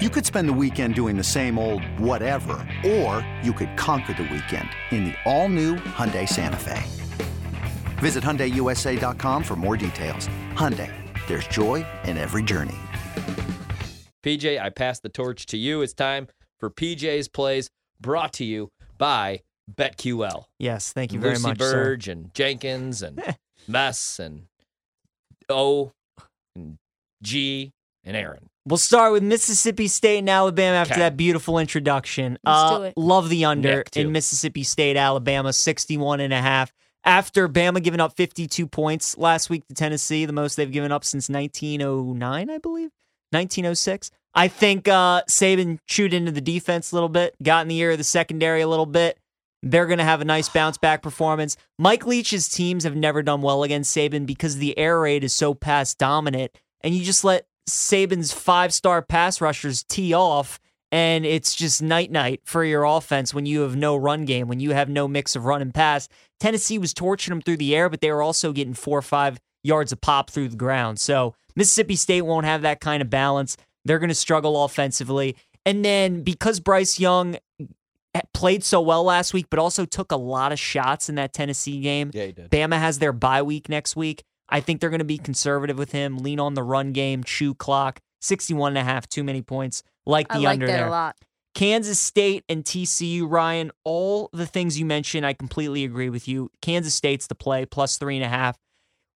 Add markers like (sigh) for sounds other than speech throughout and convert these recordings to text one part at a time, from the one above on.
You could spend the weekend doing the same old whatever, or you could conquer the weekend in the all-new Hyundai Santa Fe. Visit HyundaiUSA.com for more details. Hyundai, there's joy in every journey. PJ, I pass the torch to you. It's time for PJ's Plays, brought to you by BetQL. Yes, thank you very Lucy much, sir. Burge and Jenkins and (laughs) Mess and O and G and Aaron. We'll start with Mississippi State and Alabama after Okay. that beautiful introduction. Let's uh, do it. Love the under in Mississippi State, Alabama, 61 and a half. After Bama giving up 52 points last week to Tennessee, the most they've given up since 1909, I believe, 1906. I think uh, Saban chewed into the defense a little bit, got in the ear of the secondary a little bit. They're going to have a nice bounce back performance. Mike Leach's teams have never done well against Saban because the air raid is so pass dominant, and you just let Saban's five star pass rushers tee off, and it's just night night for your offense when you have no run game, when you have no mix of run and pass. Tennessee was torching them through the air, but they were also getting four or five yards of pop through the ground. So Mississippi State won't have that kind of balance. They're going to struggle offensively. And then because Bryce Young played so well last week, but also took a lot of shots in that Tennessee game. Yeah, he did. Bama has their bye week next week. I think they're going to be conservative with him, lean on the run game, chew clock, 61 and a half, too many points. Like the I like under that there. a lot. Kansas State and TCU, Ryan, all the things you mentioned, I completely agree with you. Kansas State's the play, plus three and a half.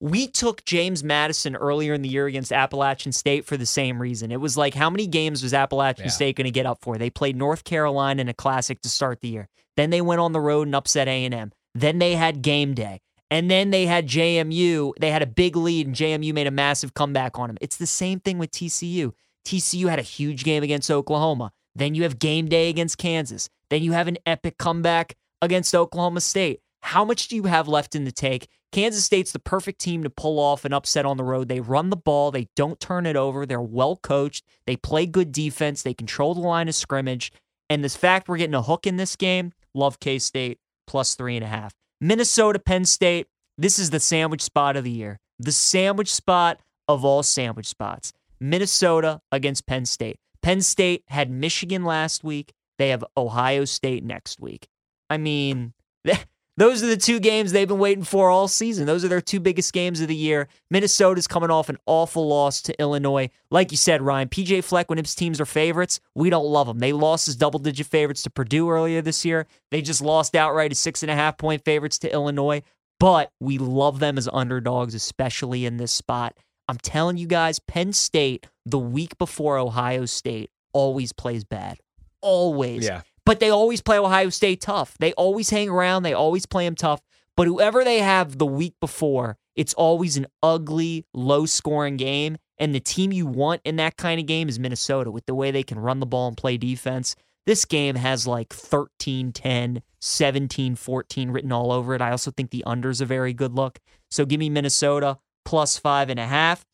We took James Madison earlier in the year against Appalachian State for the same reason. It was like, how many games was Appalachian Yeah. State going to get up for? They played North Carolina in a classic to start the year. Then they went on the road and upset A&M. Then they had game day. And then they had JMU. They had a big lead, and JMU made a massive comeback on them. It's the same thing with TCU. TCU had a huge game against Oklahoma. Then you have game day against Kansas. Then you have an epic comeback against Oklahoma State. How much do you have left in the take? Kansas State's the perfect team to pull off an upset on the road. They run the ball, they don't turn it over, they're well coached, they play good defense, they control the line of scrimmage. And this fact we're getting a hook in this game, love K State plus three and a half. Minnesota, Penn State, this is the sandwich spot of the year. The sandwich spot of all sandwich spots. Minnesota against Penn State. Penn State had Michigan last week. They have Ohio State next week. I mean, (laughs) those are the two games they've been waiting for all season. Those are their two biggest games of the year. Minnesota's coming off an awful loss to Illinois. Like you said, Ryan, PJ Fleck, when his teams are favorites, we don't love them. They lost as double digit favorites to Purdue earlier this year. They just lost outright as six and a half point favorites to Illinois. But we love them as underdogs, especially in this spot. I'm telling you guys, Penn State, the week before Ohio State, always plays bad. Always. Yeah. But they always play Ohio State tough. They always hang around. They always play them tough. But whoever they have the week before, it's always an ugly, low scoring game. And the team you want in that kind of game is Minnesota with the way they can run the ball and play defense. This game has like 13 10, 17 14 written all over it. I also think the under's a very good look. So give me Minnesota plus five and a half.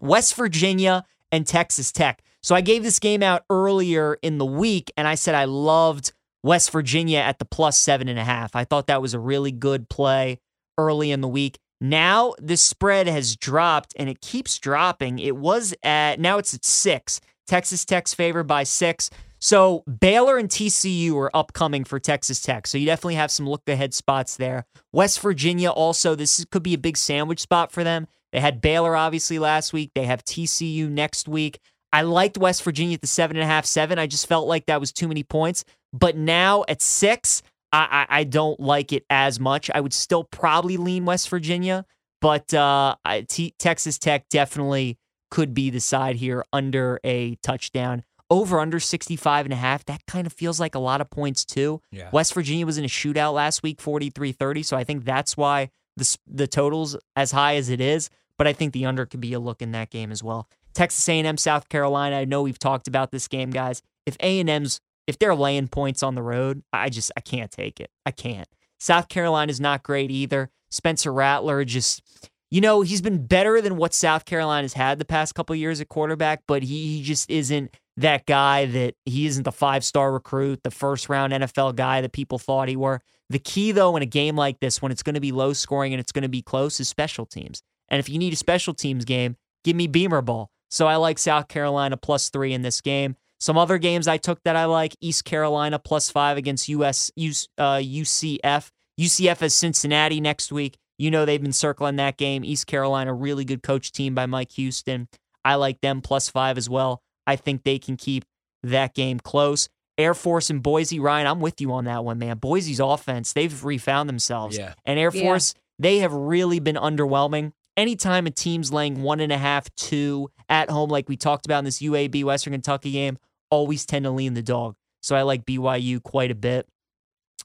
West Virginia and Texas Tech. So I gave this game out earlier in the week, and I said I loved West Virginia at the plus seven and a half. I thought that was a really good play early in the week. Now this spread has dropped and it keeps dropping. It was at now it's at six. Texas Tech's favored by six. So Baylor and TCU are upcoming for Texas Tech. So you definitely have some look ahead spots there. West Virginia also, this is- could be a big sandwich spot for them. They had Baylor obviously last week. They have TCU next week. I liked West Virginia at the seven and a half, seven. I just felt like that was too many points. But now at six, I, I, I don't like it as much. I would still probably lean West Virginia, but uh, I, T- Texas Tech definitely could be the side here under a touchdown. Over under 65 and a half, that kind of feels like a lot of points too. Yeah. West Virginia was in a shootout last week, 43-30, so I think that's why the the totals as high as it is, but I think the under could be a look in that game as well. Texas A&M South Carolina, I know we've talked about this game guys. If A&M's if they're laying points on the road, I just I can't take it. I can't. South Carolina's not great either. Spencer Rattler just you know, he's been better than what South Carolina's had the past couple years at quarterback, but he, he just isn't that guy that he isn't the five star recruit, the first round NFL guy that people thought he were. The key, though, in a game like this, when it's going to be low scoring and it's going to be close, is special teams. And if you need a special teams game, give me Beamer Ball. So I like South Carolina plus three in this game. Some other games I took that I like East Carolina plus five against US, uh, UCF. UCF has Cincinnati next week. You know they've been circling that game. East Carolina, really good coach team by Mike Houston. I like them plus five as well. I think they can keep that game close. Air Force and Boise, Ryan, I'm with you on that one, man. Boise's offense, they've refound themselves. Yeah. And Air Yeah. Force, they have really been underwhelming. Anytime a team's laying one and a half, two at home, like we talked about in this UAB Western Kentucky game, always tend to lean the dog. So I like BYU quite a bit.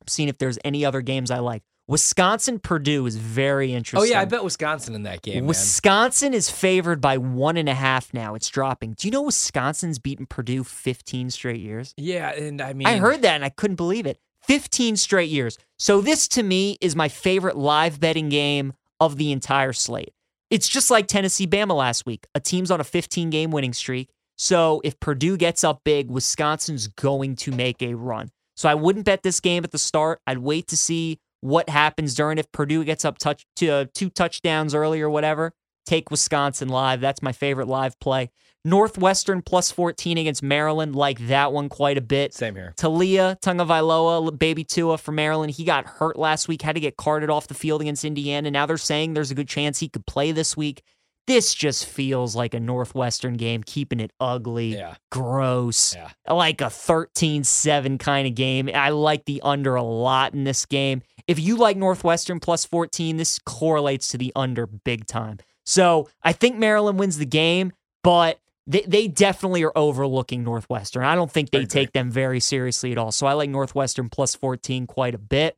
I'm seeing if there's any other games I like. Wisconsin Purdue is very interesting. Oh yeah, I bet Wisconsin in that game. man. Wisconsin is favored by one and a half now. It's dropping. Do you know Wisconsin's beaten Purdue 15 straight years? Yeah, and I mean, I heard that and I couldn't believe it. 15 straight years. So this to me is my favorite live betting game of the entire slate. It's just like Tennessee Bama last week. A team's on a 15 game winning streak. So if Purdue gets up big, Wisconsin's going to make a run. So I wouldn't bet this game at the start. I'd wait to see what happens during if Purdue gets up touch to uh, two touchdowns early or whatever. Take Wisconsin live. That's my favorite live play. Northwestern plus 14 against Maryland. Like that one quite a bit. Same here. Taulia Tagovailoa, baby Tua for Maryland, he got hurt last week, had to get carted off the field against Indiana. Now they're saying there's a good chance he could play this week. This just feels like a Northwestern game, keeping it ugly, Yeah. gross, Yeah. like a 13 7 kind of game. I like the under a lot in this game. If you like Northwestern plus 14, this correlates to the under big time. So I think Maryland wins the game, but they, they definitely are overlooking Northwestern. I don't think they take them very seriously at all. So I like Northwestern plus 14 quite a bit.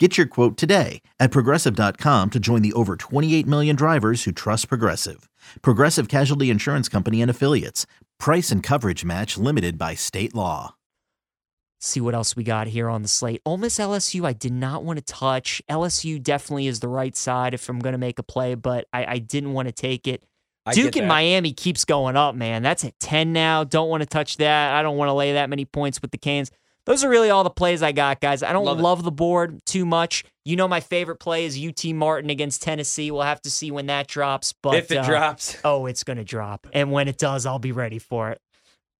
Get your quote today at progressive.com to join the over 28 million drivers who trust Progressive. Progressive Casualty Insurance Company and Affiliates. Price and coverage match limited by state law. see what else we got here on the slate. Ole Miss LSU, I did not want to touch. LSU definitely is the right side if I'm going to make a play, but I, I didn't want to take it. I Duke and. Miami keeps going up, man. That's at 10 now. Don't want to touch that. I don't want to lay that many points with the Canes. Those are really all the plays I got, guys. I don't Love love, the board too much. You know, my favorite play is UT Martin against Tennessee. We'll have to see when that drops. But if it uh, drops. oh, it's going to drop. And when it does, I'll be ready for it.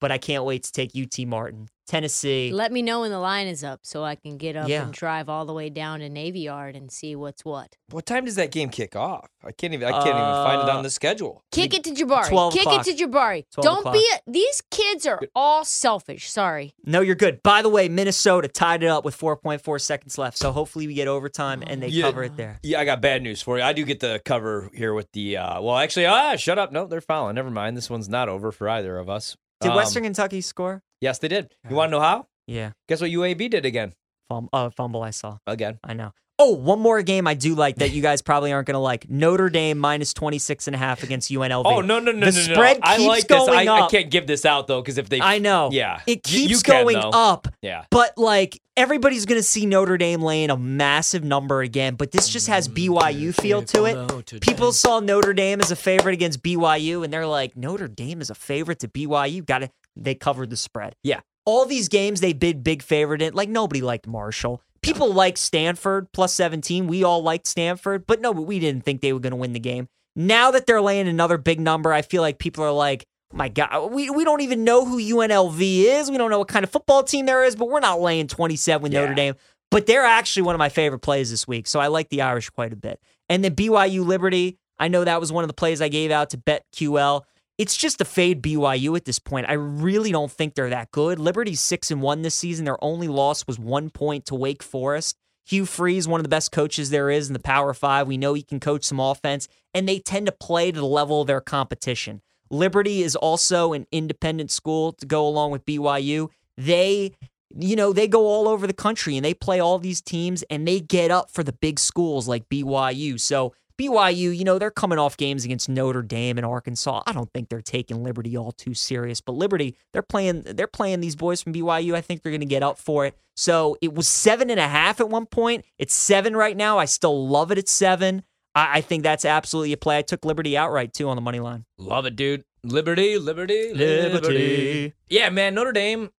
But I can't wait to take UT Martin. Tennessee. Let me know when the line is up so I can get up Yeah. and drive all the way down to Navy Yard and see what's what. What time does that game kick off? I can't even. I can't even find it Uh, on the schedule. Kick it to Jabari. 12 Kick o'clock. it to Jabari. 12 Don't o'clock. be a, these kids are all selfish. Sorry. No, you're good. By the way, Minnesota tied it up with 4.4 seconds left. So hopefully we get overtime and they Yeah. cover it there. Yeah, I got bad news for you. I do get the cover here with the. uh Well, actually, ah, shut up. No, they're fouling. Never mind. This one's not over for either of us. Did Um, Western Kentucky score? Yes, they did. You want to know how? Yeah. Guess what UAB did again? Fum- uh, fumble I saw. Again. I know. Oh, one more game I do like that you guys probably aren't going to like. Notre Dame minus 26 and a half against UNLV. Oh no no no The no no! spread I keeps like this. going I, I up. can't give this out though because if they, I know. Yeah, It You- you keeps can, going up. Yeah. But like everybody's going to see Notre Dame laying a massive number again, but this just has BYU feel to it. People saw Notre Dame as a favorite against BYU and they're like Notre Dame is a favorite to BYU. Got it. they covered the spread. Yeah. All these games they bid big favorite in. Like nobody liked Marshall. People like Stanford plus 17. We all liked Stanford, but no, we didn't think they were going to win the game. Now that they're laying another big number, I feel like people are like, my God, we, we don't even know who UNLV is. We don't know what kind of football team there is, but we're not laying 27 with Notre Dame. But they're actually one of my favorite plays this week. So I like the Irish quite a bit. And then BYU Liberty, I know that was one of the plays I gave out to bet QL. It's just a fade BYU at this point. I really don't think they're that good. Liberty's six and one this season. Their only loss was one point to Wake Forest. Hugh Freeze, one of the best coaches there is in the Power Five. We know he can coach some offense, and they tend to play to the level of their competition. Liberty is also an independent school to go along with BYU. They, you know, they go all over the country and they play all these teams and they get up for the big schools like BYU. So BYU, you know, they're coming off games against Notre Dame and Arkansas. I don't think they're taking Liberty all too serious, but Liberty, they're playing, they're playing these boys from BYU. I think they're going to get up for it. So it was seven and a half at one point. It's seven right now. I still love it at seven. I, I think that's absolutely a play. I took Liberty outright too on the money line. Love it, dude. Liberty, liberty, Liberty. Yeah, man. Notre Dame.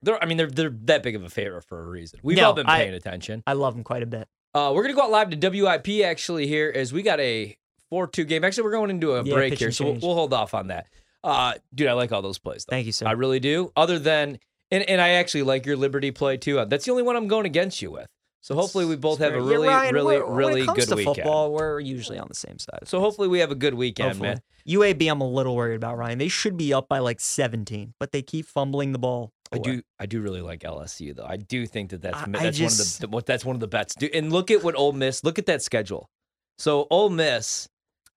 They're. I mean, they're they're that big of a favorite for a reason. We've No, all been I- paying attention. I love them quite a bit. Uh, we're gonna go out live to WIP actually here as we got a four-two game. Actually, we're going into a Yeah, break here, so we'll, we'll hold off on that. Uh, dude, I like all those plays. Though. Thank you, sir. I really do. Other than, and and I actually like your Liberty play too. Uh, That's the only one I'm going against you with. So hopefully we both have a Yeah, really, Ryan, really, really when it comes good to weekend. Football, we're usually on the same side. So hopefully we have a good weekend, man. UAB, I'm a little worried about Ryan. They should be up by like 17, but they keep fumbling the ball. I do, I do really like LSU though. I do think that that's I- that's I one of the what that's one of the bets. Dude, and look at what Ole Miss. Look at that schedule. So Ole Miss.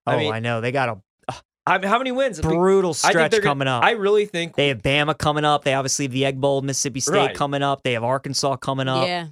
Oh, I I, know. They got a ah, I mean, how many wins? brutal I stretch they're gonna- coming up. I really think they have Bama coming up. They obviously have the Egg Bowl, Mississippi State Right. coming up. They have Arkansas coming up. Yeah.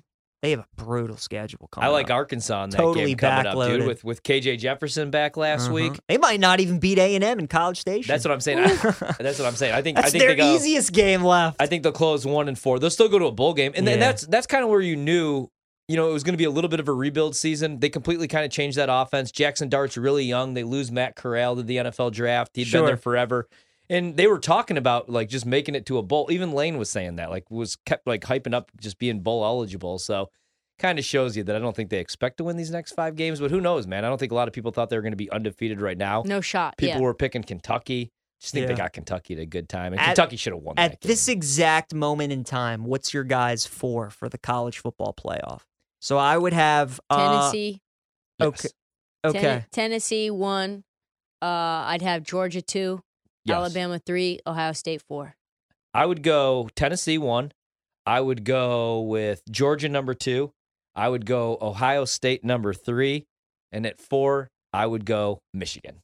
They have a brutal schedule coming I like up. Arkansas in that Totally game coming up, dude. With with KJ Jefferson back last Uh-huh. week. They might not even beat A&M in College Station. That's what I'm saying. (laughs) that's what I'm saying. I think That's I think their go, easiest game left. I think they'll close one and four. They'll still go to a bowl game, and then Yeah. that's that's kind of where you knew, you know, it was going to be a little bit of a rebuild season. They completely kind of changed that offense. Jackson Dart's really young. They lose Matt Corral to the NFL draft. He'd been there forever, and they were talking about like just making it to a bowl. Even Lane was saying that, like, was kept like hyping up just being bowl eligible. So. Kind of shows you that I don't think they expect to win these next five games, but who knows, man? I don't think a lot of people thought they were going to be undefeated right now. No shot. People yeah. were picking Kentucky. Just think they got Kentucky at a good time, and At- Kentucky should have won that At game. this exact moment in time, what's your guys for for the college football playoff? So I would have uh, Tennessee. Okay. Ten- Okay. Tennessee one. Uh, I'd have Georgia two. Yes. Alabama three. Ohio State four. I would go Tennessee one. I would go with Georgia number two. I would go Ohio State number three. And at four, I would go Michigan.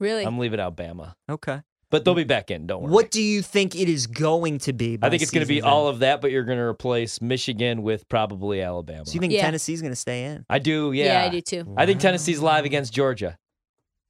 Really? I'm leaving Alabama. Okay. But they'll be back in. Don't worry. What do you think it is going to be? I think it's going to be all of that, but you're going to replace Michigan with probably Alabama. So you think Yeah. Tennessee's going to stay in? I do, yeah. yeah. I do too. I think Tennessee's live against Georgia.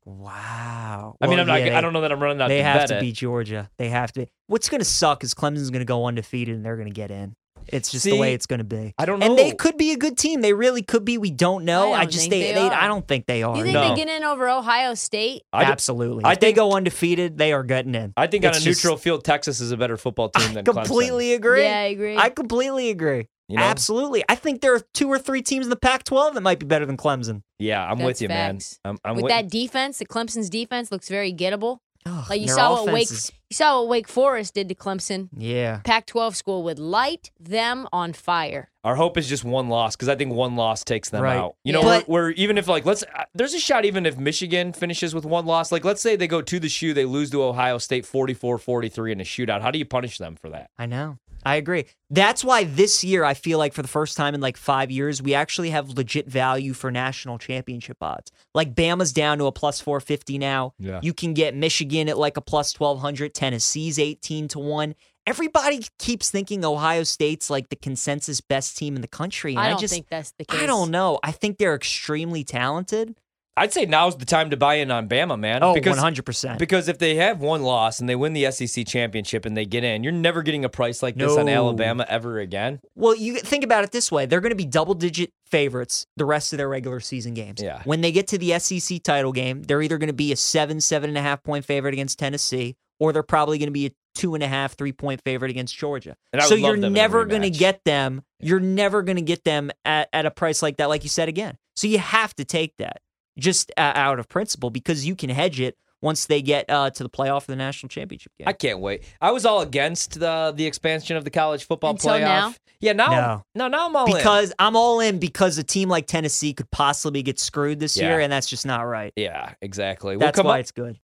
Wow. I mean, Well, I'm not. yeah, I don't know that I'm running out They to have bet to it. beat Georgia. They have to. What's going to suck is Clemson's going to go undefeated and they're going to get in. It's just the way it's going to be. I don't know. And they could be a good team. They really could be. We don't know. I I, don't just think they, they they. I don't think they are. You think No. they get in over Ohio State? I d- Absolutely. I if they go undefeated, they are getting in. I think on a just- neutral field, Texas is a better football team I than completely Clemson. agree. Yeah, I agree. I completely agree. You know? Absolutely. I think there are two or three teams in the Pac-12 that might be better than Clemson. Yeah, I'm That's with you, facts. man. I'm, I'm With with that defense, the Clemson's defense looks very gettable. Ugh, Like you saw what offense Wake, is- you saw what Wake Forest did to Clemson. yeah. Pac-12 school would light them on fire. Our hope is just one loss because I think one loss takes them Right. out. You know, Yeah. we're, we're even if like let's uh, there's a shot even if Michigan finishes with one loss. Like let's say they go to the shoe, they lose to Ohio State 44-43 in a shootout. How do you punish them for that? I know. I agree. That's why this year I feel like for the first time in like five years, we actually have legit value for national championship odds. Like Bama's down to a plus 450 now. Yeah. You can get Michigan at like a plus 1200. Tennessee's 18 to 1. Everybody keeps thinking Ohio State's like the consensus best team in the country. And I I, don't just, think that's the case. I don't know. I think they're extremely talented. I'd say now's the time to buy in on Bama, man. Oh, because, 100%. Because if they have one loss and they win the SEC championship and they get in, you're never getting a price like this on Alabama ever again. Well, you think about it this way: they're going to be double-digit favorites the rest of their regular season games. Yeah. When they get to the SEC title game, they're either going to be a seven, seven and a half point favorite against Tennessee, or they're probably going to be a two and a half, three point favorite against Georgia. And so you're them in a never going to get them. You're never going to get them at, at a price like that, like you said again. So you have to take that just uh, out of principle because you can hedge it once they get uh, to the playoff of the national championship game. I can't wait. I was all against the the expansion of the college football Until playoff. now? Yeah, now No. no, now I'm all in. because I'm all in because a team like Tennessee could possibly get screwed this Yeah. year, and that's just not right. Yeah, exactly. That's we'll come why up, it's good.